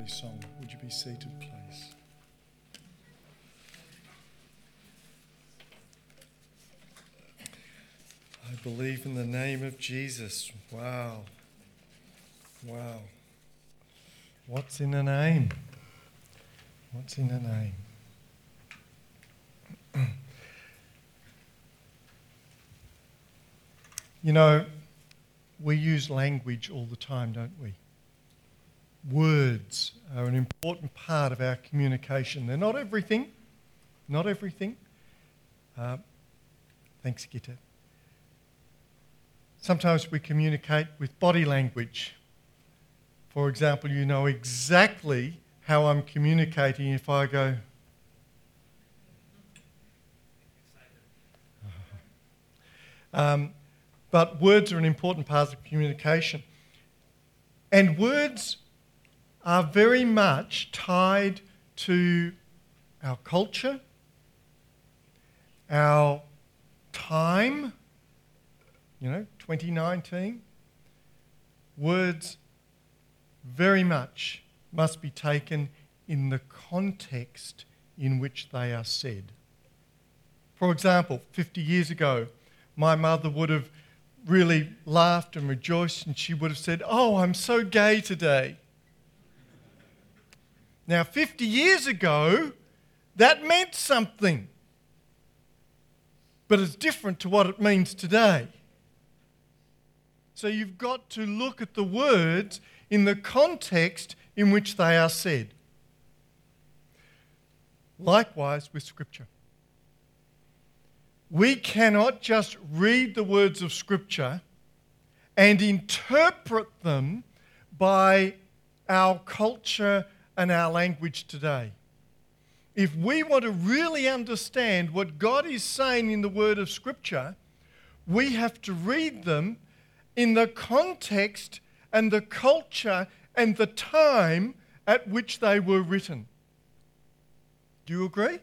lovely song. Would you be seated, please? I believe in the name of Jesus. Wow. Wow. What's in a name? What's in a name? you know, we use language all the time, don't we? Words are an important part of our communication. They're not everything, not everything. Uh, thanks, Gitta. Sometimes we communicate with body language. For example, you know exactly how I'm communicating if I go, um, but words are an important part of communication. And words are very much tied to our culture, our time, you know, 2019. Words very much must be taken in the context in which they are said. For example, 50 years ago, my mother would have really laughed and rejoiced and she would have said, Oh, I'm so gay today. Now, 50 years ago, that meant something. But it's different to what it means today. So you've got to look at the words in the context in which they are said. Likewise with Scripture. We cannot just read the words of Scripture and interpret them by our culture and our language today. If we want to really understand what God is saying in the Word of Scripture, we have to read them in the context and the culture and the time at which they were written. Do you agree?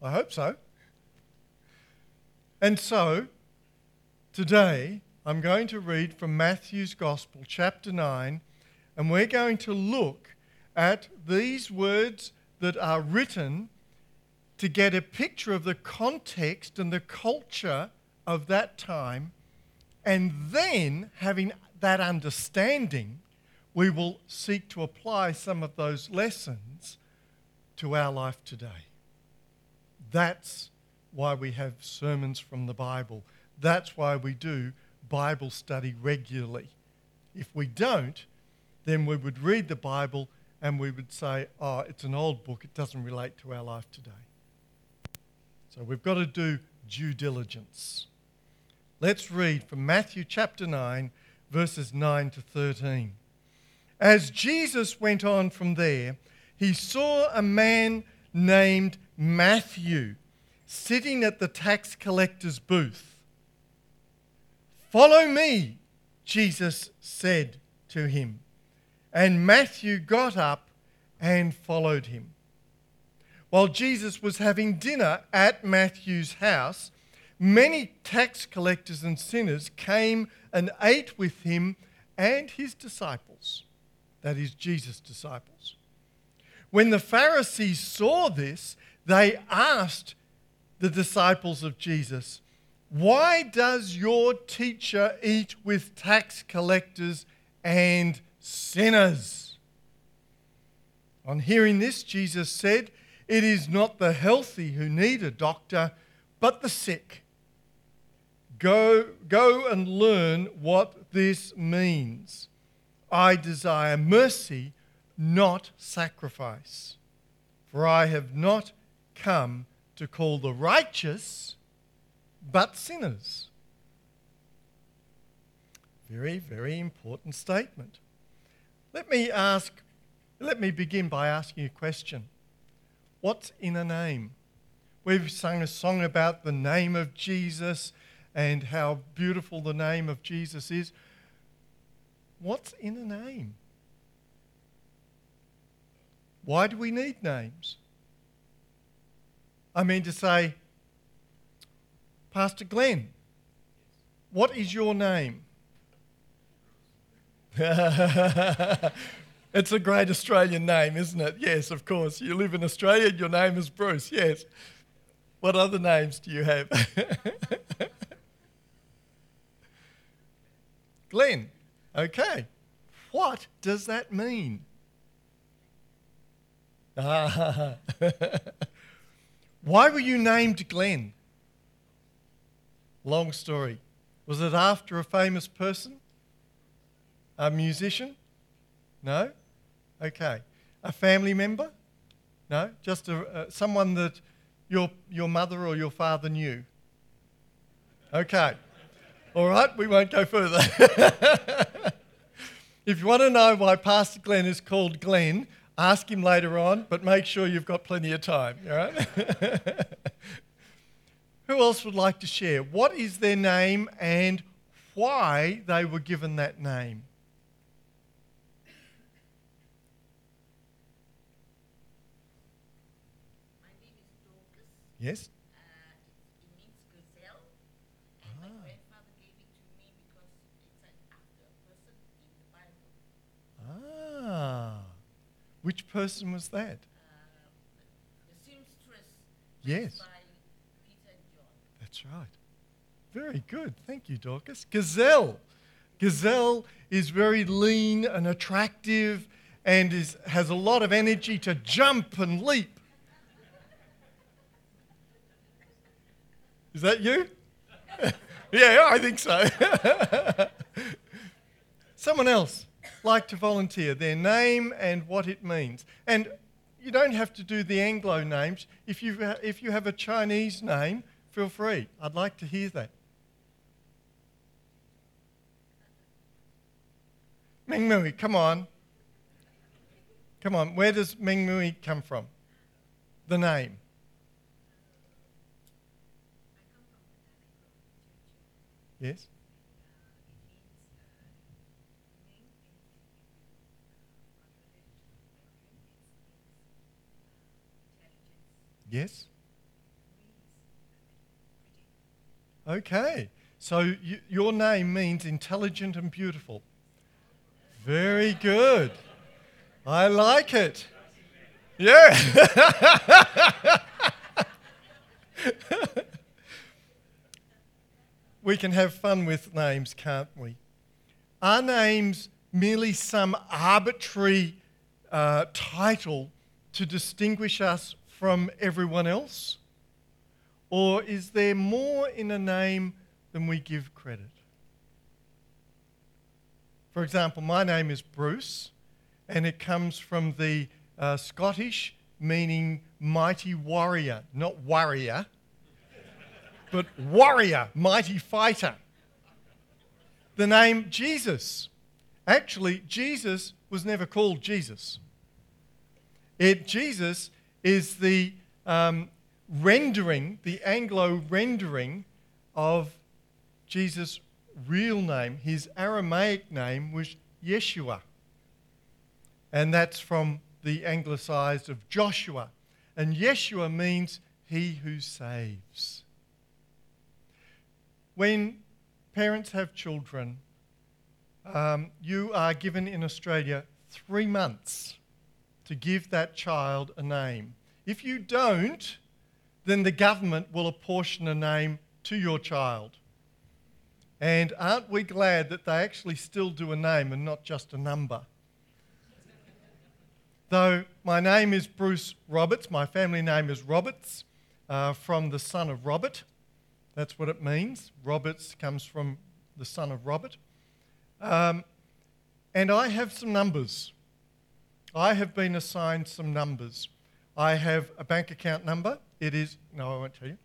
I hope so. And so, today, I'm going to read from Matthew's Gospel, chapter 9, and we're going to look at these words that are written to get a picture of the context and the culture of that time. And then, having that understanding, we will seek to apply some of those lessons to our life today. That's why we have sermons from the Bible. That's why we do Bible study regularly. If we don't, then we would read the Bible and we would say, oh, it's an old book, it doesn't relate to our life today. So we've got to do due diligence. Let's read from Matthew chapter 9, verses 9 to 13. As Jesus went on from there, he saw a man named Matthew sitting at the tax collector's booth. Follow me, Jesus said to him. And Matthew got up and followed him. While Jesus was having dinner at Matthew's house, many tax collectors and sinners came and ate with him and his disciples. That is, Jesus' disciples. When the Pharisees saw this, they asked the disciples of Jesus, Why does your teacher eat with tax collectors and sinners. On hearing this, Jesus said, It is not the healthy who need a doctor, but the sick. Go, go and learn what this means. I desire mercy, not sacrifice. For I have not come to call the righteous, but sinners. Very, very important statement. Let me ask, let me begin by asking a question. What's in a name? We've sung a song about the name of Jesus and how beautiful the name of Jesus is. What's in a name? Why do we need names? I mean to say, Pastor Glenn, what is your name? It's a great Australian name, isn't it? Yes, of course. You live in Australia, and your name is Bruce, yes. What other names do you have? Glenn. Okay. What does that mean? Ah. Why were you named Glenn? Long story. Was it after a famous person? A musician? No? Okay. A family member? No? Just a, uh, someone that your, your mother or your father knew? Okay. All right, we won't go further. if you want to know why Pastor Glenn is called Glenn, ask him later on, but make sure you've got plenty of time, all right? Who else would like to share? What is their name and why they were given that name? My name is Dorcas. Yes? Uh, it, it means gazelle. And my grandfather gave it to me because it's an after a person in the Bible. Ah. Which person was that? Uh, Yes. That's right. Very good. Thank you, Dorcas. Gazelle. Gazelle is very lean and attractive and is, has a lot of energy to jump and leap. Is that you? yeah, I think so. Someone else like to volunteer their name and what it means. And you don't have to do the Anglo names. If you, if you have a Chinese name, feel free. I'd like to hear that. Meng Mui, come on. Come on, where does Meng Mui come from? The name. Yes? Yes? Okay. So you, your name means intelligent and beautiful. Very good. I like it. Yeah. we can have fun with names, can't we? Are names merely some arbitrary uh, title to distinguish us from everyone else? Or is there more in a name than we give credit? For example, my name is Bruce, and it comes from the uh, Scottish meaning mighty warrior, not warrior, but warrior, mighty fighter. The name Jesus. Actually, Jesus was never called Jesus. It, Jesus is the um, rendering, the Anglo rendering of Jesus' real name. His Aramaic name was Yeshua. And that's from the anglicized of Joshua. And Yeshua means he who saves. When parents have children, um, you are given in Australia three months to give that child a name. If you don't, then the government will apportion a name to your child. And aren't we glad that they actually still do a name and not just a number? Though my name is Bruce Roberts, my family name is Roberts, uh, from the son of Robert. That's what it means. Roberts comes from the son of Robert. Um, and I have some numbers. I have been assigned some numbers. I have a bank account number. It is, no, I won't tell you.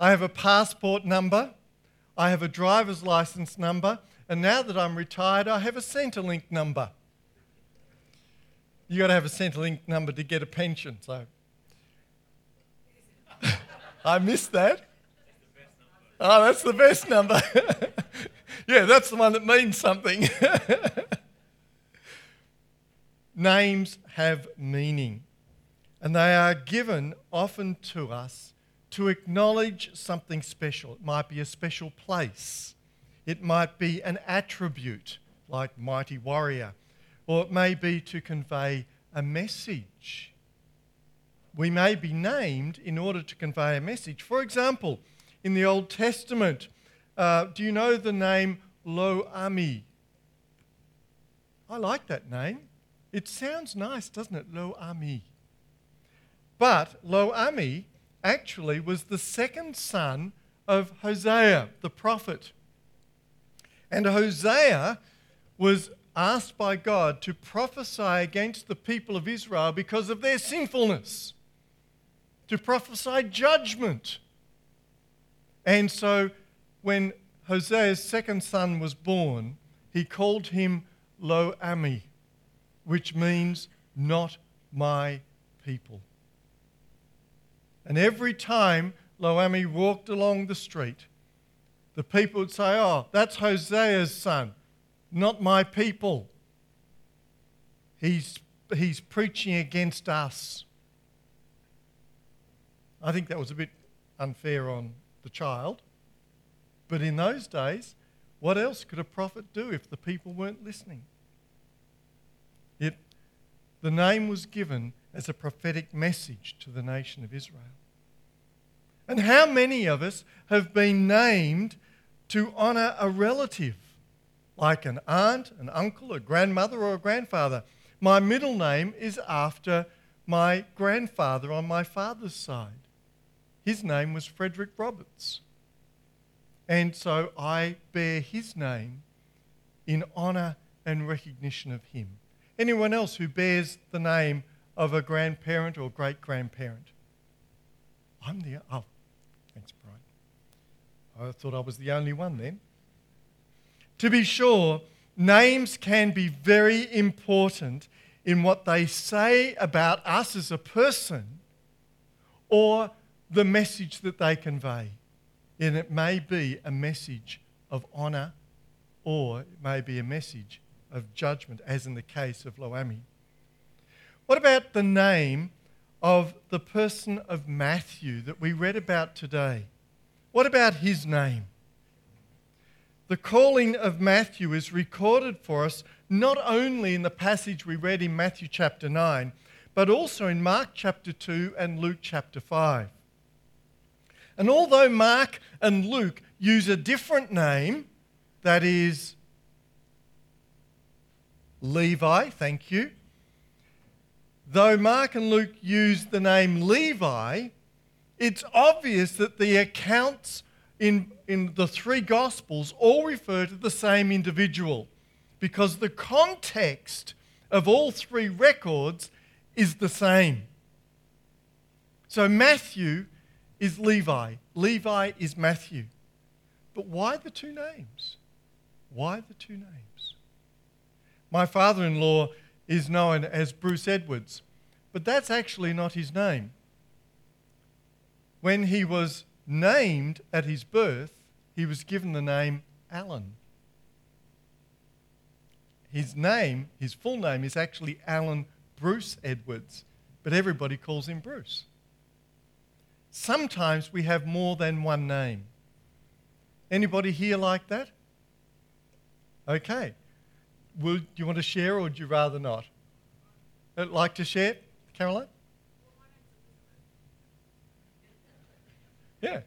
I have a passport number. I have a driver's license number. And now that I'm retired, I have a Centrelink number. You've got to have a Centrelink number to get a pension, so. I missed that. Oh, that's the best number. yeah, that's the one that means something. Names have meaning, and they are given often to us to acknowledge something special. It might be a special place, it might be an attribute like mighty warrior, or it may be to convey a message. We may be named in order to convey a message. For example, in the Old Testament, uh, do you know the name Lo Ami? I like that name. It sounds nice, doesn't it? Lo Ami. But Lo Ami actually was the second son of Hosea, the prophet. And Hosea was asked by God to prophesy against the people of Israel because of their sinfulness, to prophesy judgment. And so when Hosea's second son was born, he called him Lo Ami, which means not my people. And every time Lo Ami walked along the street, the people would say, Oh, that's Hosea's son, not my people. He's, he's preaching against us. I think that was a bit unfair on the child. But in those days, what else could a prophet do if the people weren't listening? It, the name was given as a prophetic message to the nation of Israel. And how many of us have been named to honour a relative, like an aunt, an uncle, a grandmother, or a grandfather? My middle name is after my grandfather on my father's side. His name was Frederick Roberts. And so I bear his name in honour and recognition of him. Anyone else who bears the name of a grandparent or great grandparent? I'm the. Oh, thanks, Brian. I thought I was the only one then. To be sure, names can be very important in what they say about us as a person or the message that they convey. And it may be a message of honour or it may be a message of judgment, as in the case of Lo Ami. What about the name of the person of Matthew that we read about today? What about his name? The calling of Matthew is recorded for us not only in the passage we read in Matthew chapter 9, but also in Mark chapter 2 and Luke chapter 5. And although Mark and Luke use a different name, that is Levi, thank you. Though Mark and Luke use the name Levi, it's obvious that the accounts in, in the three Gospels all refer to the same individual because the context of all three records is the same. So Matthew is Levi, Levi is Matthew. But why the two names? Why the two names? My father in law is known as Bruce Edwards, but that's actually not his name. When he was named at his birth, he was given the name Alan. His name, his full name, is actually Alan Bruce Edwards, but everybody calls him Bruce. Sometimes we have more than one name. Anybody here like that? Okay. Will, do you want to share or would you rather not? Uh, like to share, Caroline? Yeah.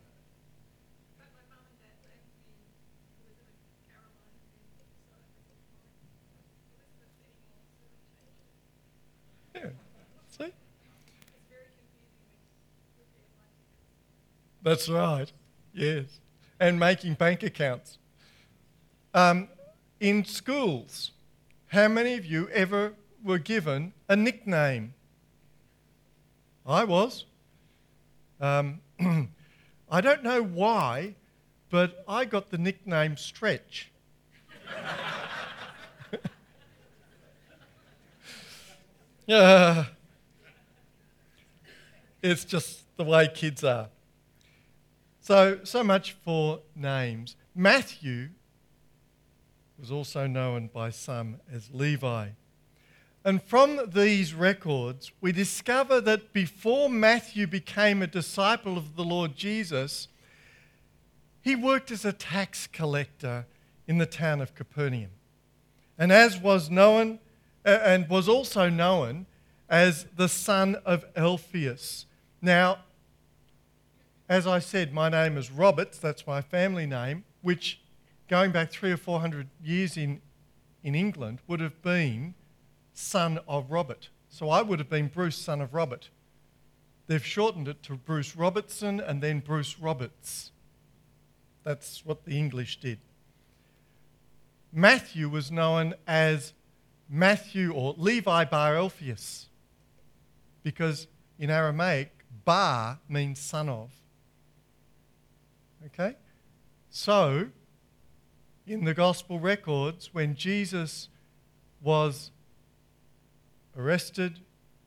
See? That's right. Yes. And making bank accounts. Um, in schools, how many of you ever were given a nickname? I was. Um, I don't know why, but I got the nickname Stretch. yeah. It's just the way kids are. So, so much for names. Matthew was also known by some as Levi. And from these records, we discover that before Matthew became a disciple of the Lord Jesus, he worked as a tax collector in the town of Capernaum. And as was known and was also known as the son of Alphaeus. Now, as I said, my name is Roberts, that's my family name, which going back three or four hundred years in, in England would have been son of Robert. So I would have been Bruce, son of Robert. They've shortened it to Bruce Robertson and then Bruce Roberts. That's what the English did. Matthew was known as Matthew or Levi bar Alphaeus because in Aramaic, Bar means son of. Okay? So, in the gospel records, when Jesus was arrested,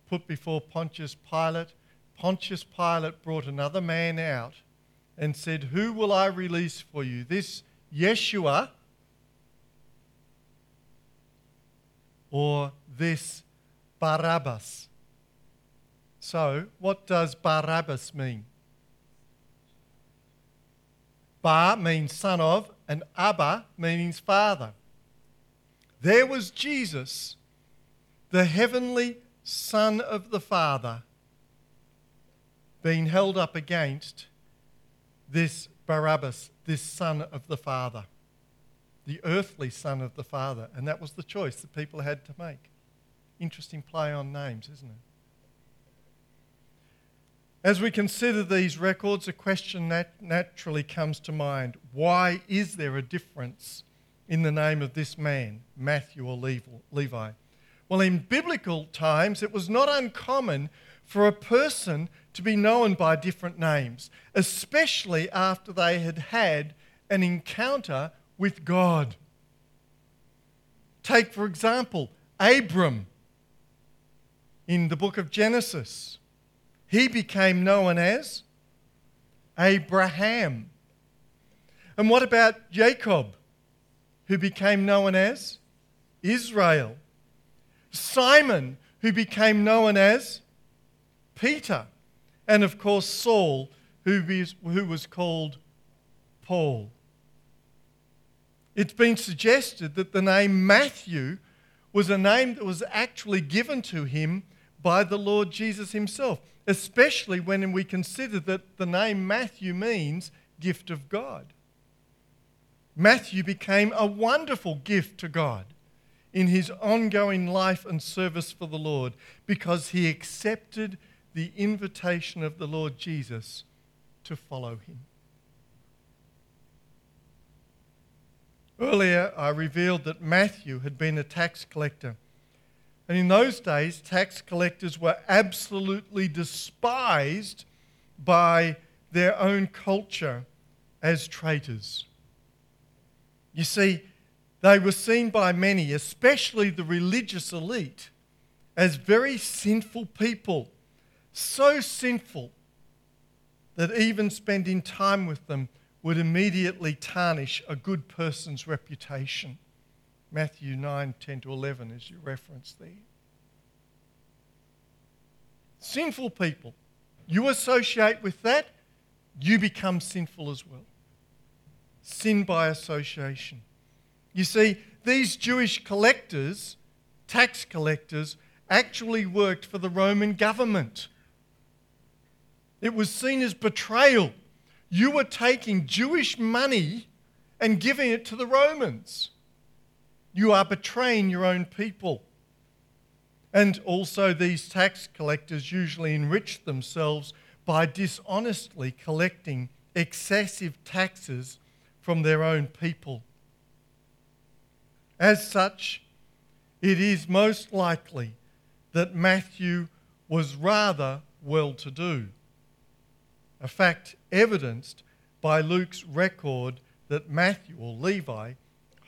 put before Pontius Pilate, Pontius Pilate brought another man out and said, Who will I release for you? This Yeshua or this Barabbas? So, what does Barabbas mean? Bar means son of, and Abba means father. There was Jesus, the heavenly Son of the Father, being held up against this Barabbas, this Son of the Father, the earthly Son of the Father. And that was the choice that people had to make. Interesting play on names, isn't it? As we consider these records, a question nat- naturally comes to mind. Why is there a difference in the name of this man, Matthew or Levi? Well, in biblical times, it was not uncommon for a person to be known by different names, especially after they had had an encounter with God. Take, for example, Abram in the book of Genesis he became known as Abraham. And what about Jacob, who became known as Israel? Simon, who became known as Peter. And of course, Saul, who was called Paul. It's been suggested that the name Matthew was a name that was actually given to him by the Lord Jesus himself especially when we consider that the name Matthew means gift of God. Matthew became a wonderful gift to God in his ongoing life and service for the Lord because he accepted the invitation of the Lord Jesus to follow him. Earlier, I revealed that Matthew had been a tax collector. And in those days, tax collectors were absolutely despised by their own culture as traitors. You see, they were seen by many, especially the religious elite, as very sinful people. So sinful that even spending time with them would immediately tarnish a good person's reputation. Matthew 9 10 to 11 is your reference there. Sinful people. You associate with that, you become sinful as well. Sin by association. You see, these Jewish collectors, tax collectors, actually worked for the Roman government. It was seen as betrayal. You were taking Jewish money and giving it to the Romans. You are betraying your own people. And also, these tax collectors usually enrich themselves by dishonestly collecting excessive taxes from their own people. As such, it is most likely that Matthew was rather well to do, a fact evidenced by Luke's record that Matthew or Levi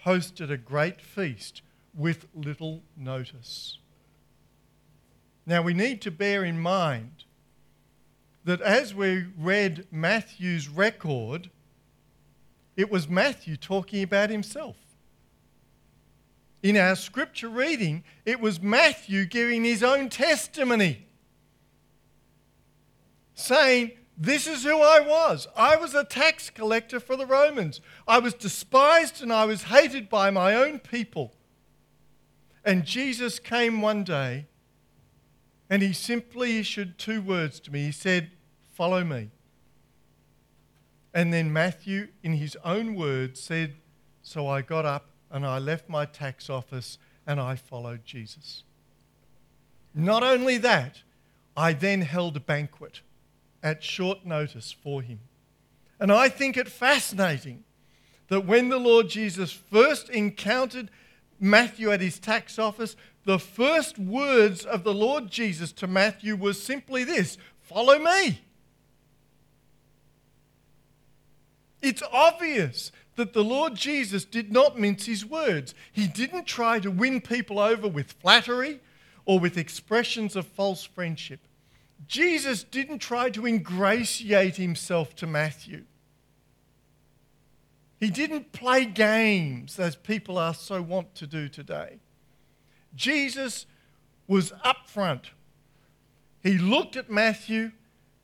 hosted a great feast with little notice. Now we need to bear in mind that as we read Matthew's record, it was Matthew talking about himself. In our scripture reading, it was Matthew giving his own testimony, saying, this is who I was. I was a tax collector for the Romans. I was despised and I was hated by my own people. And Jesus came one day and he simply issued two words to me. He said, Follow me. And then Matthew, in his own words, said, So I got up and I left my tax office and I followed Jesus. Not only that, I then held a banquet at short notice for him. And I think it fascinating that when the Lord Jesus first encountered Matthew at his tax office, the first words of the Lord Jesus to Matthew was simply this Follow me. It's obvious that the Lord Jesus did not mince his words. He didn't try to win people over with flattery or with expressions of false friendship. Jesus didn't try to ingratiate himself to Matthew. He didn't play games as people are so wont to do today. Jesus was upfront. He looked at Matthew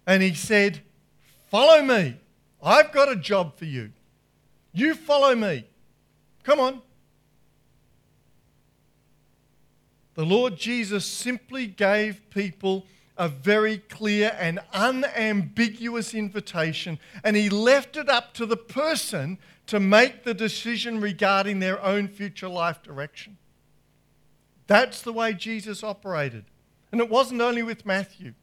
and he said, Follow me. I've got a job for you. You follow me. Come on. The Lord Jesus simply gave people a very clear and unambiguous invitation, and he left it up to the person to make the decision regarding their own future life direction. That's the way Jesus operated. And it wasn't only with Matthew.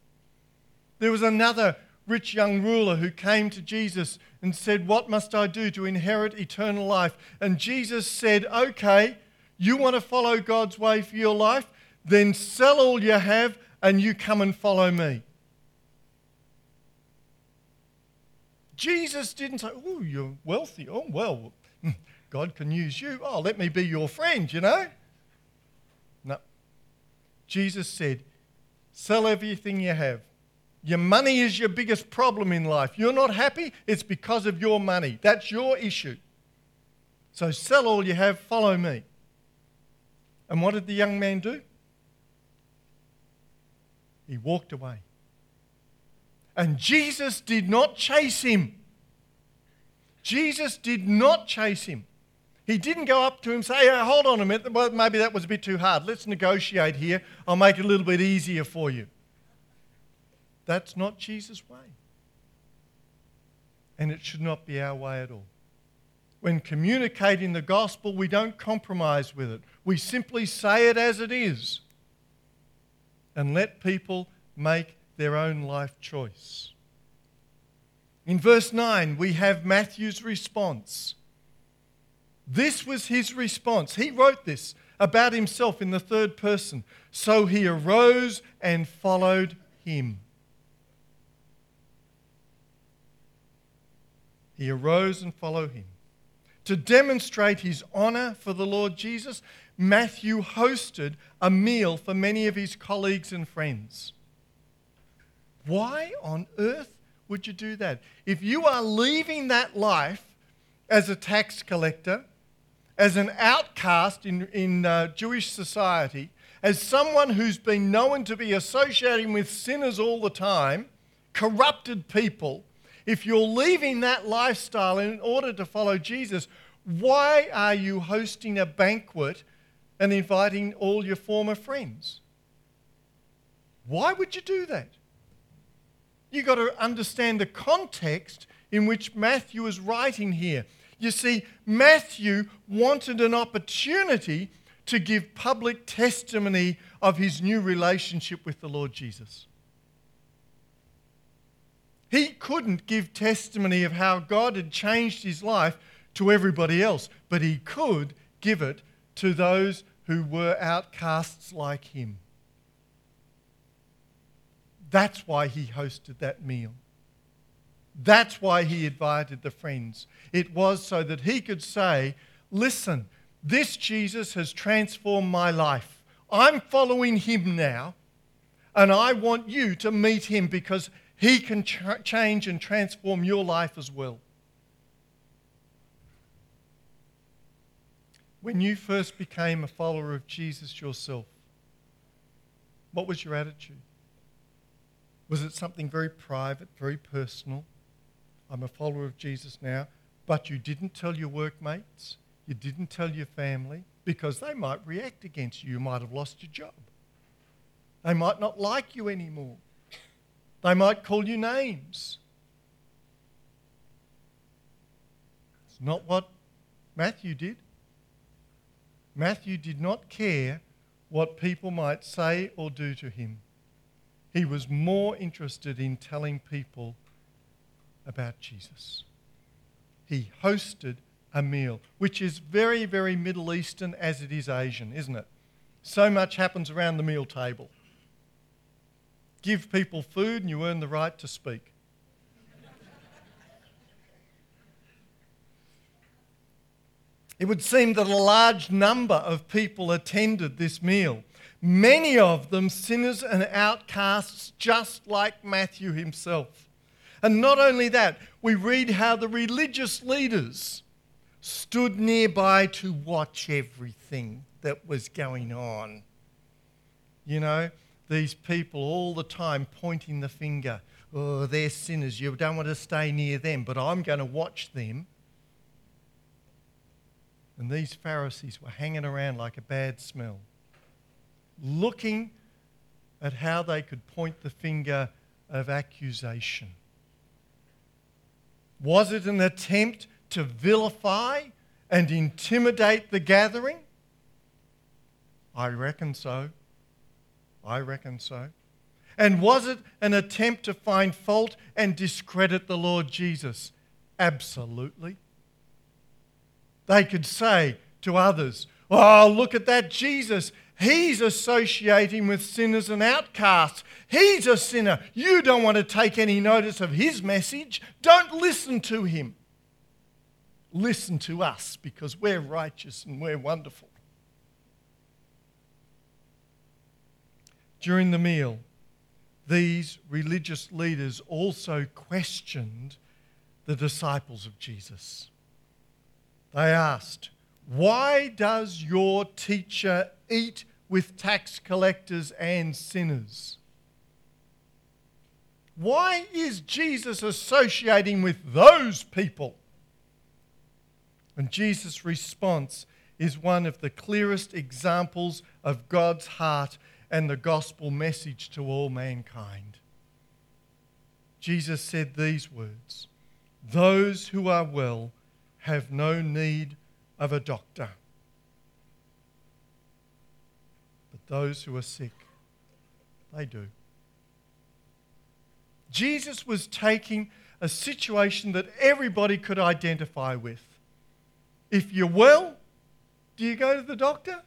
There was another rich young ruler who came to Jesus and said, What must I do to inherit eternal life? And Jesus said, Okay, you want to follow God's way for your life? Then sell all you have and you come and follow me. Jesus didn't say, Oh, you're wealthy. Oh, well, God can use you. Oh, let me be your friend, you know? No. Jesus said, Sell everything you have. Your money is your biggest problem in life. You're not happy, it's because of your money. That's your issue. So sell all you have, follow me. And what did the young man do? He walked away. And Jesus did not chase him. Jesus did not chase him. He didn't go up to him and say, hey, hold on a minute, well, maybe that was a bit too hard. Let's negotiate here. I'll make it a little bit easier for you. That's not Jesus' way. And it should not be our way at all. When communicating the gospel, we don't compromise with it. We simply say it as it is and let people make their own life choice. In verse 9, we have Matthew's response. This was his response. He wrote this about himself in the third person. So he arose and followed him. He arose and followed him. To demonstrate his honor for the Lord Jesus, Matthew hosted a meal for many of his colleagues and friends. Why on earth would you do that? If you are leaving that life as a tax collector, as an outcast in, in uh, Jewish society, as someone who's been known to be associating with sinners all the time, corrupted people, if you're leaving that lifestyle in order to follow Jesus, why are you hosting a banquet and inviting all your former friends? Why would you do that? You've got to understand the context in which Matthew is writing here. You see, Matthew wanted an opportunity to give public testimony of his new relationship with the Lord Jesus. He couldn't give testimony of how God had changed his life to everybody else, but he could give it to those who were outcasts like him. That's why he hosted that meal. That's why he invited the friends. It was so that he could say, Listen, this Jesus has transformed my life. I'm following him now, and I want you to meet him because he can ch- change and transform your life as well. When you first became a follower of Jesus yourself, what was your attitude? Was it something very private, very personal? I'm a follower of Jesus now, but you didn't tell your workmates, you didn't tell your family, because they might react against you. You might have lost your job. They might not like you anymore. They might call you names. It's not what Matthew did. Matthew did not care what people might say or do to him. He was more interested in telling people about Jesus. He hosted a meal, which is very, very Middle Eastern as it is Asian, isn't it? So much happens around the meal table. Give people food and you earn the right to speak. It would seem that a large number of people attended this meal, many of them sinners and outcasts, just like Matthew himself. And not only that, we read how the religious leaders stood nearby to watch everything that was going on. You know, these people all the time pointing the finger. Oh, they're sinners. You don't want to stay near them, but I'm going to watch them and these Pharisees were hanging around like a bad smell, looking at how they could point the finger of accusation. Was it an attempt to vilify and intimidate the gathering? I reckon so. I reckon so. And was it an attempt to find fault and discredit the Lord Jesus? Absolutely. They could say to others, Oh, look at that Jesus. He's associating with sinners and outcasts. He's a sinner. You don't want to take any notice of his message. Don't listen to him. Listen to us because we're righteous and we're wonderful. During the meal, these religious leaders also questioned the disciples of Jesus. They asked, Why does your teacher eat with tax collectors and sinners? Why is Jesus associating with those people? And Jesus' response is one of the clearest examples of God's heart and the gospel message to all mankind. Jesus said these words Those who are well have no need of a doctor. But those who are sick, they do. Jesus was taking a situation that everybody could identify with. If you're well, do you go to the doctor?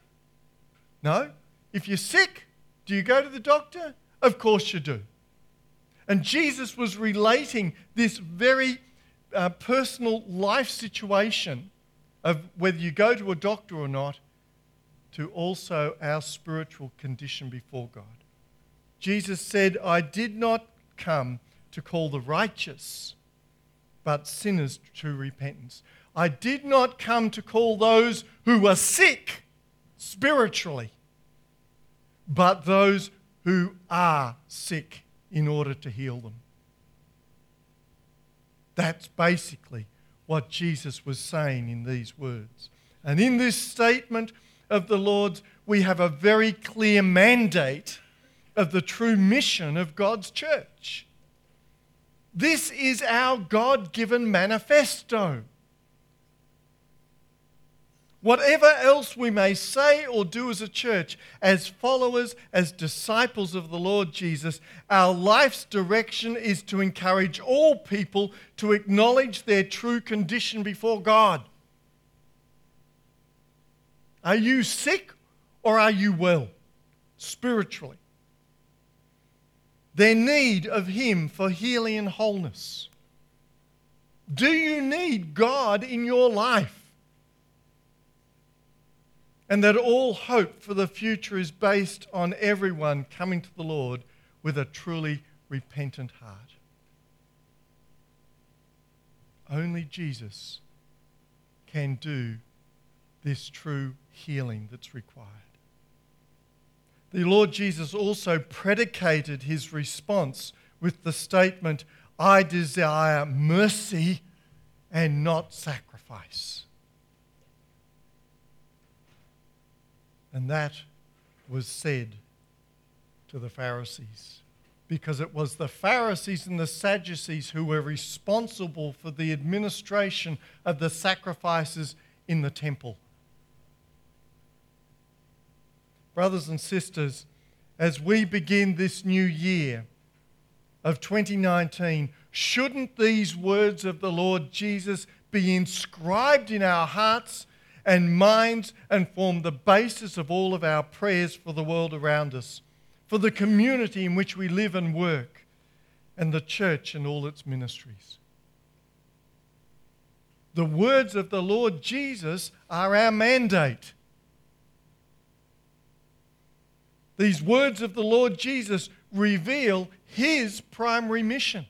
No. If you're sick, do you go to the doctor? Of course you do. And Jesus was relating this very uh, personal life situation of whether you go to a doctor or not to also our spiritual condition before God. Jesus said, I did not come to call the righteous, but sinners to repentance. I did not come to call those who are sick spiritually, but those who are sick in order to heal them. That's basically what Jesus was saying in these words. And in this statement of the Lord's, we have a very clear mandate of the true mission of God's church. This is our God given manifesto. Whatever else we may say or do as a church, as followers, as disciples of the Lord Jesus, our life's direction is to encourage all people to acknowledge their true condition before God. Are you sick or are you well spiritually? Their need of Him for healing and wholeness. Do you need God in your life? And that all hope for the future is based on everyone coming to the Lord with a truly repentant heart. Only Jesus can do this true healing that's required. The Lord Jesus also predicated his response with the statement, I desire mercy and not sacrifice. And that was said to the Pharisees because it was the Pharisees and the Sadducees who were responsible for the administration of the sacrifices in the temple. Brothers and sisters, as we begin this new year of 2019, shouldn't these words of the Lord Jesus be inscribed in our hearts and minds and form the basis of all of our prayers for the world around us, for the community in which we live and work, and the church and all its ministries? The words of the Lord Jesus are our mandate. These words of the Lord Jesus reveal his primary mission.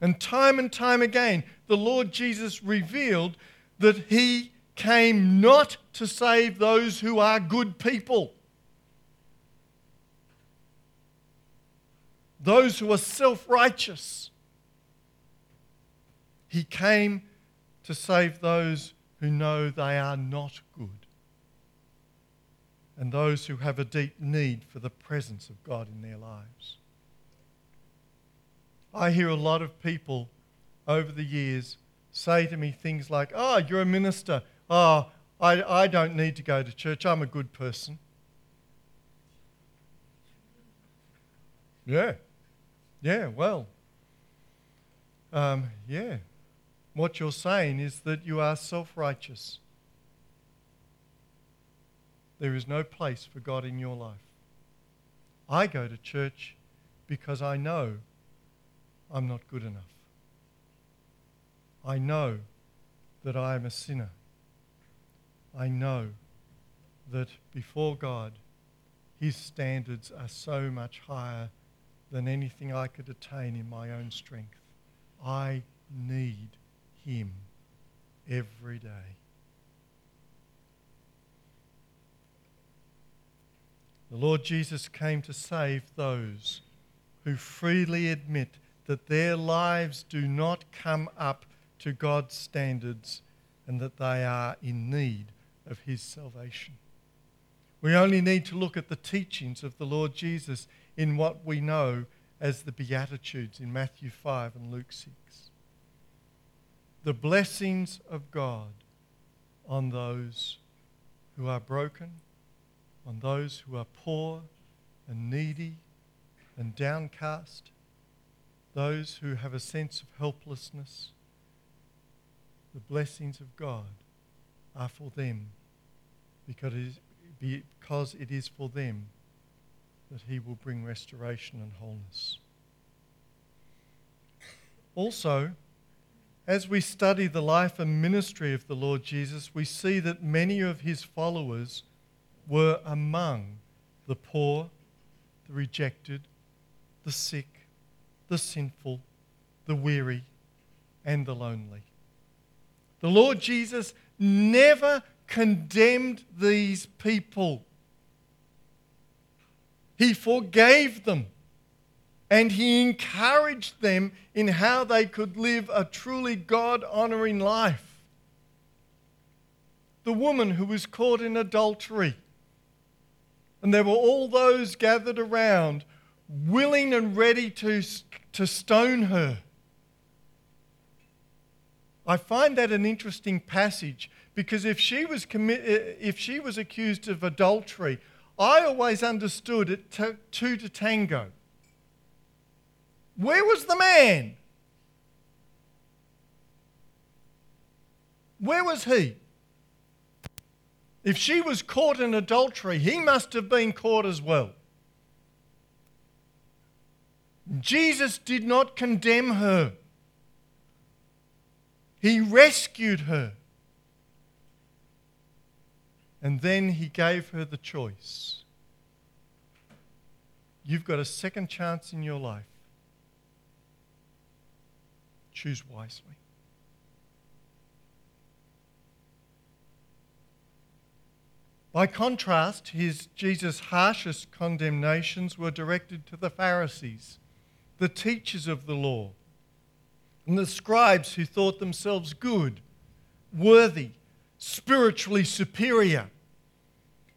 And time and time again, the Lord Jesus revealed that he came not to save those who are good people, those who are self righteous. He came to save those who know they are not good and those who have a deep need for the presence of God in their lives. I hear a lot of people over the years say to me things like, Oh, you're a minister. Oh, I, I don't need to go to church. I'm a good person. Yeah. Yeah, well. Um, yeah. What you're saying is that you are self righteous. There is no place for God in your life. I go to church because I know I'm not good enough. I know that I am a sinner. I know that before God, His standards are so much higher than anything I could attain in my own strength. I need Him every day. The Lord Jesus came to save those who freely admit that their lives do not come up to God's standards and that they are in need of His salvation. We only need to look at the teachings of the Lord Jesus in what we know as the Beatitudes in Matthew 5 and Luke 6. The blessings of God on those who are broken, on those who are poor and needy and downcast, those who have a sense of helplessness, the blessings of God are for them because it is, because it is for them that He will bring restoration and wholeness. Also, as we study the life and ministry of the Lord Jesus, we see that many of His followers were among the poor, the rejected, the sick, the sinful, the weary, and the lonely. The Lord Jesus never condemned these people. He forgave them and he encouraged them in how they could live a truly God honoring life. The woman who was caught in adultery, and there were all those gathered around willing and ready to, to stone her. I find that an interesting passage because if she was, commi- eh, if she was accused of adultery, I always understood it t- two to tango. Where was the man? Where was he? If she was caught in adultery, he must have been caught as well. Jesus did not condemn her, He rescued her. And then He gave her the choice. You've got a second chance in your life. Choose wisely. By contrast, his Jesus' harshest condemnations were directed to the Pharisees the teachers of the law, and the scribes who thought themselves good, worthy, spiritually superior.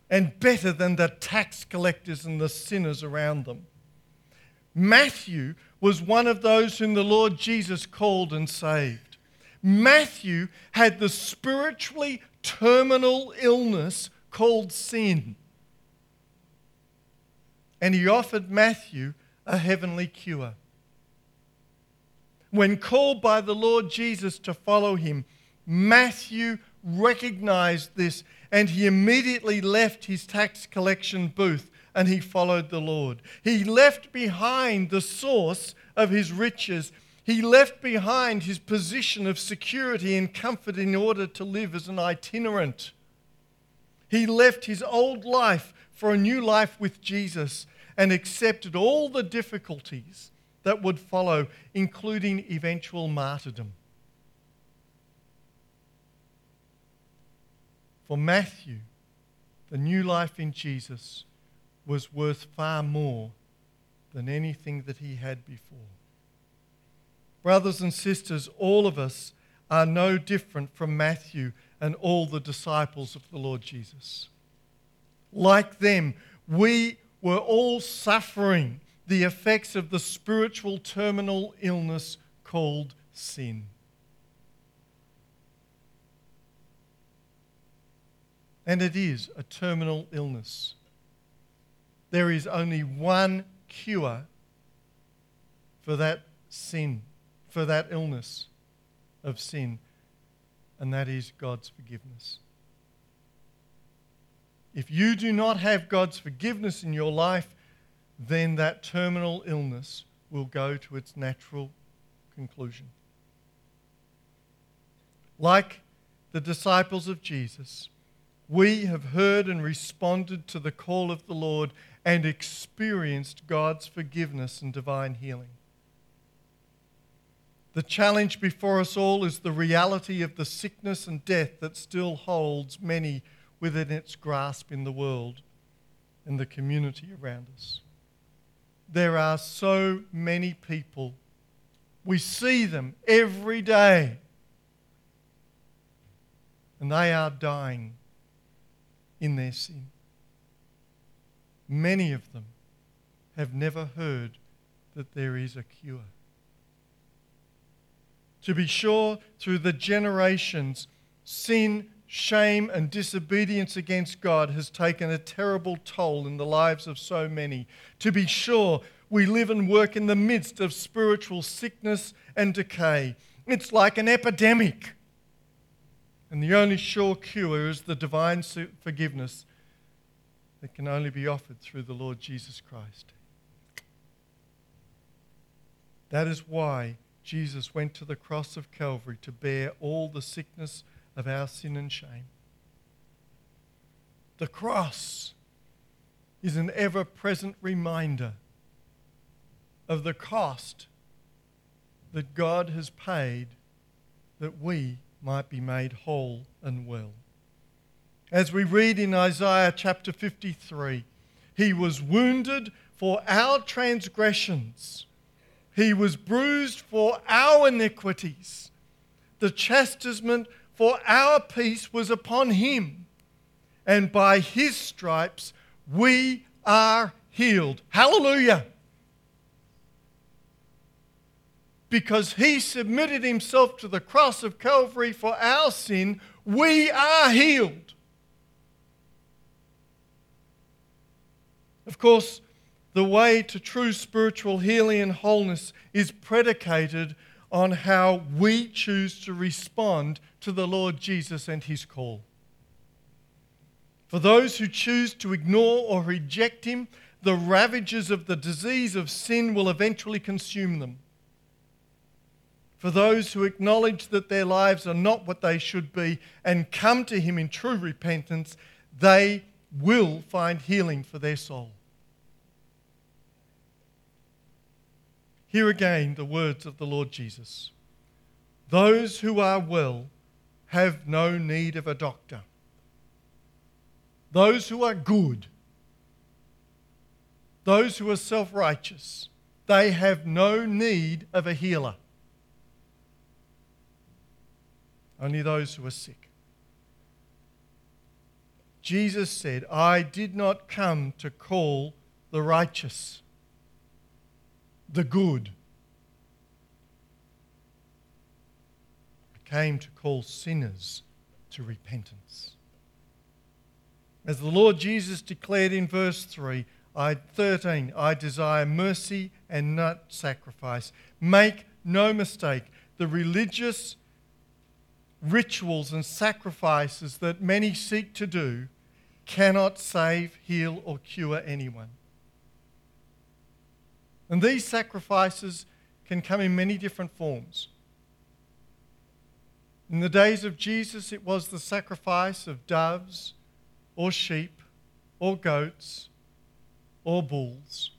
and better than the tax collectors and the sinners around them. Matthew was one of those whom the Lord Jesus called and saved. Matthew had the spiritually terminal illness called sin. And he offered Matthew a heavenly cure. When called by the Lord Jesus to follow him, Matthew recognized this and he immediately left his tax collection booth and he followed the Lord. He left behind the source of his riches. He left behind his position of security and comfort in order to live as an itinerant. He left his old life for a new life with Jesus and accepted all the difficulties that would follow, including eventual martyrdom. For Matthew, the new life in Jesus was worth far more than anything that he had before. Brothers and sisters, all of us are no different from Matthew and all the disciples of the Lord Jesus. Like them, we were all suffering the effects of the spiritual terminal illness called sin. and it is a terminal illness. There is only one cure for that sin, for that illness of sin, and that is God's forgiveness. If you do not have God's forgiveness in your life, then that terminal illness will go to its natural conclusion. Like the disciples of Jesus, we have heard and responded to the call of the Lord and experienced God's forgiveness and divine healing. The challenge before us all is the reality of the sickness and death that still holds many within its grasp in the world and the community around us. There are so many people. We see them every day, and they are dying in their sin. Many of them have never heard that there is a cure. To be sure, through the generations, sin, shame, and disobedience against God has taken a terrible toll in the lives of so many. To be sure, we live and work in the midst of spiritual sickness and decay. It's like an epidemic. And the only sure cure is the divine forgiveness that can only be offered through the Lord Jesus Christ. That is why Jesus went to the cross of Calvary to bear all the sickness of our sin and shame. The cross is an ever present reminder of the cost that God has paid that we might be made whole and well. As we read in Isaiah chapter 53, he was wounded for our transgressions, he was bruised for our iniquities. The chastisement for our peace was upon him, and by his stripes we are healed. Hallelujah! because he submitted himself to the cross of Calvary for our sin, we are healed. Of course, the way to true spiritual healing and wholeness is predicated on how we choose to respond to the Lord Jesus and his call. For those who choose to ignore or reject him, the ravages of the disease of sin will eventually consume them for those who acknowledge that their lives are not what they should be and come to Him in true repentance, they will find healing for their soul. Hear again the words of the Lord Jesus Those who are well have no need of a doctor. Those who are good, those who are self righteous, they have no need of a healer. only those who are sick. Jesus said, I did not come to call the righteous, the good. Came to call sinners to repentance. As the Lord Jesus declared in verse 3, I 13, I desire mercy and not sacrifice. Make no mistake, the religious rituals and sacrifices that many seek to do cannot save, heal, or cure anyone. And these sacrifices can come in many different forms. In the days of Jesus, it was the sacrifice of doves or sheep or goats or bulls.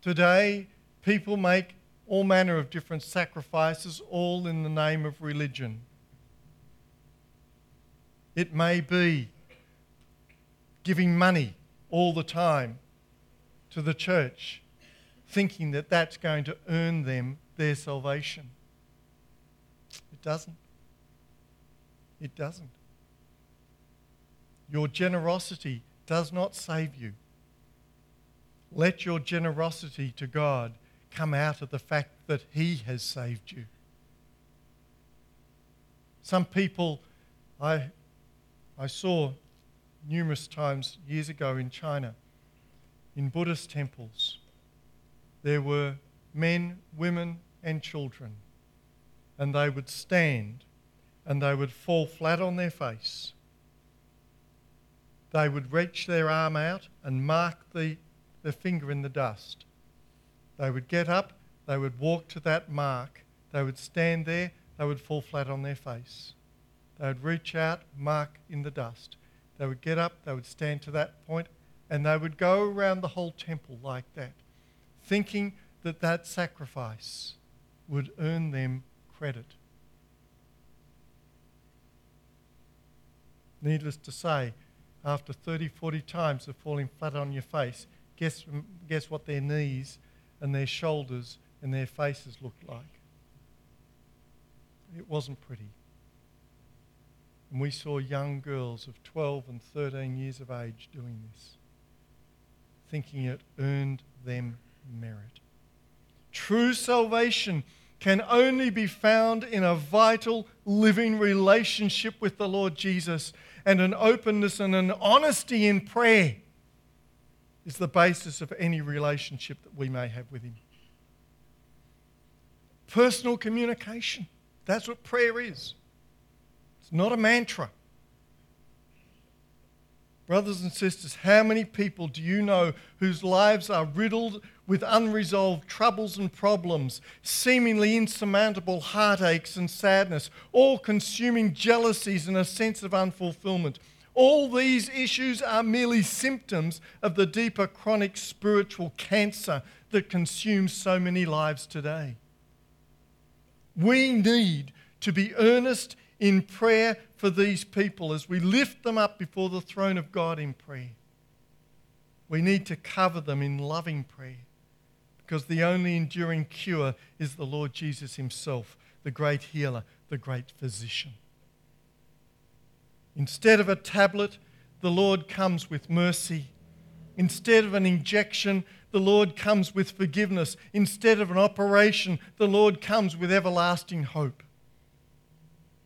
Today, people make all manner of different sacrifices, all in the name of religion. It may be giving money all the time to the church, thinking that that's going to earn them their salvation. It doesn't. It doesn't. Your generosity does not save you. Let your generosity to God come out of the fact that He has saved you. Some people I, I saw numerous times years ago in China, in Buddhist temples, there were men, women, and children, and they would stand and they would fall flat on their face. They would reach their arm out and mark the, the finger in the dust they would get up, they would walk to that mark, they would stand there, they would fall flat on their face. They would reach out, mark in the dust. They would get up, they would stand to that point, and they would go around the whole temple like that, thinking that that sacrifice would earn them credit. Needless to say, after 30, 40 times of falling flat on your face, guess, guess what their knees and their shoulders and their faces looked like. It wasn't pretty. And we saw young girls of 12 and 13 years of age doing this, thinking it earned them merit. True salvation can only be found in a vital, living relationship with the Lord Jesus and an openness and an honesty in prayer is the basis of any relationship that we may have with Him. Personal communication. That's what prayer is. It's not a mantra. Brothers and sisters, how many people do you know whose lives are riddled with unresolved troubles and problems, seemingly insurmountable heartaches and sadness, all consuming jealousies and a sense of unfulfillment? All these issues are merely symptoms of the deeper chronic spiritual cancer that consumes so many lives today. We need to be earnest in prayer for these people as we lift them up before the throne of God in prayer. We need to cover them in loving prayer because the only enduring cure is the Lord Jesus Himself, the great healer, the great physician. Instead of a tablet, the Lord comes with mercy. Instead of an injection, the Lord comes with forgiveness. Instead of an operation, the Lord comes with everlasting hope.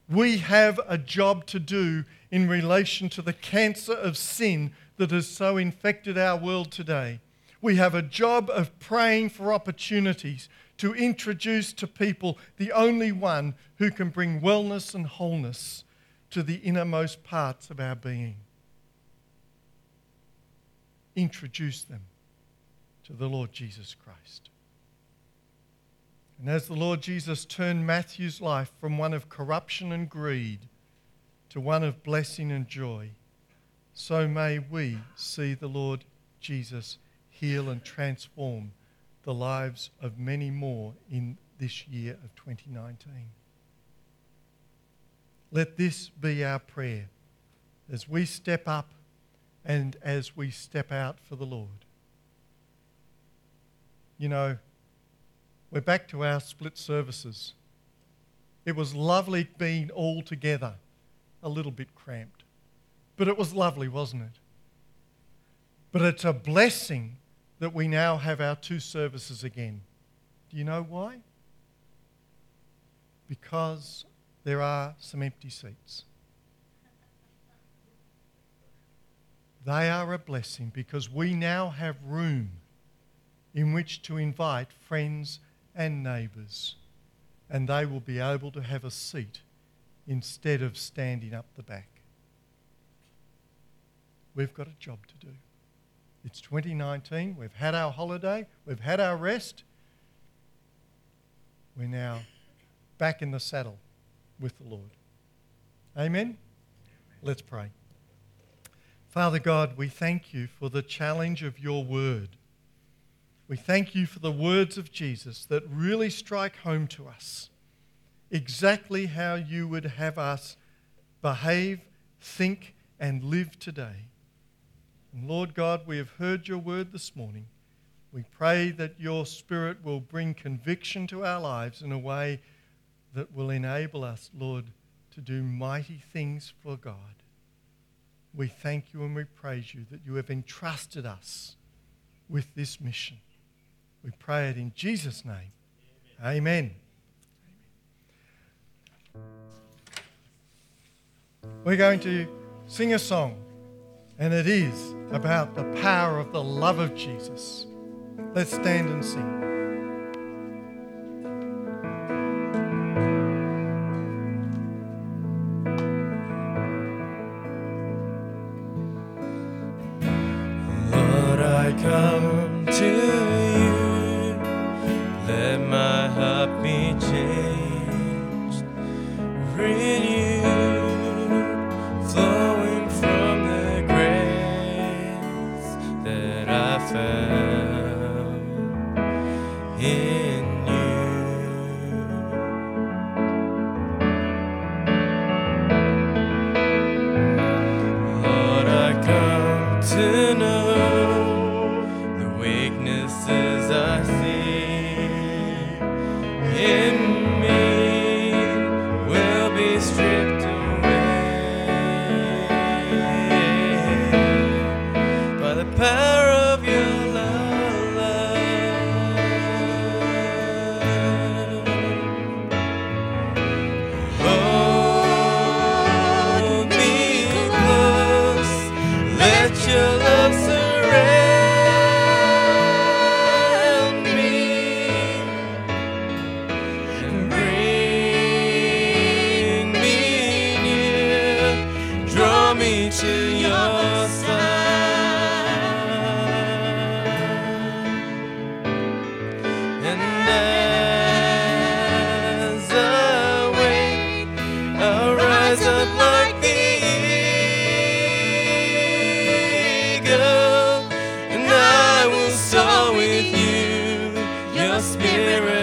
We have a job to do in relation to the cancer of sin that has so infected our world today. We have a job of praying for opportunities to introduce to people the only one who can bring wellness and wholeness to the innermost parts of our being. Introduce them to the Lord Jesus Christ. And as the Lord Jesus turned Matthew's life from one of corruption and greed to one of blessing and joy, so may we see the Lord Jesus heal and transform the lives of many more in this year of 2019. Let this be our prayer as we step up and as we step out for the Lord. You know, we're back to our split services. It was lovely being all together, a little bit cramped. But it was lovely, wasn't it? But it's a blessing that we now have our two services again. Do you know why? Because there are some empty seats. They are a blessing because we now have room in which to invite friends and neighbours, and they will be able to have a seat instead of standing up the back. We've got a job to do. It's 2019. We've had our holiday. We've had our rest. We're now back in the saddle with the Lord. Amen? Let's pray. Father God, we thank you for the challenge of your word. We thank you for the words of Jesus that really strike home to us exactly how you would have us behave, think, and live today. And Lord God, we have heard your word this morning. We pray that your Spirit will bring conviction to our lives in a way that will enable us, Lord, to do mighty things for God. We thank you and we praise you that you have entrusted us with this mission. We pray it in Jesus' name. Amen. We're going to sing a song, and it is about the power of the love of Jesus. Let's stand and sing. Lord, I come to spirit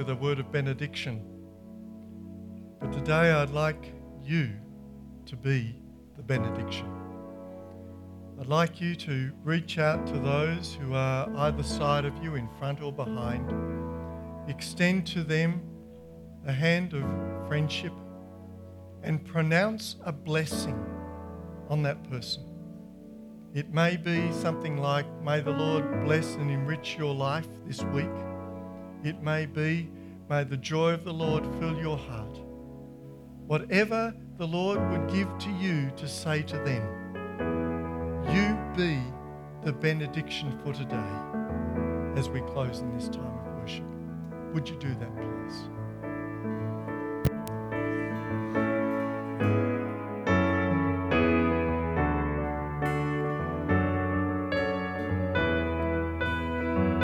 with a word of benediction. But today I'd like you to be the benediction. I'd like you to reach out to those who are either side of you, in front or behind. Extend to them a hand of friendship and pronounce a blessing on that person. It may be something like, May the Lord bless and enrich your life this week. It may be, May the joy of the Lord fill your heart. Whatever the Lord would give to you to say to them, you be the benediction for today as we close in this time of worship. Would you do that, please?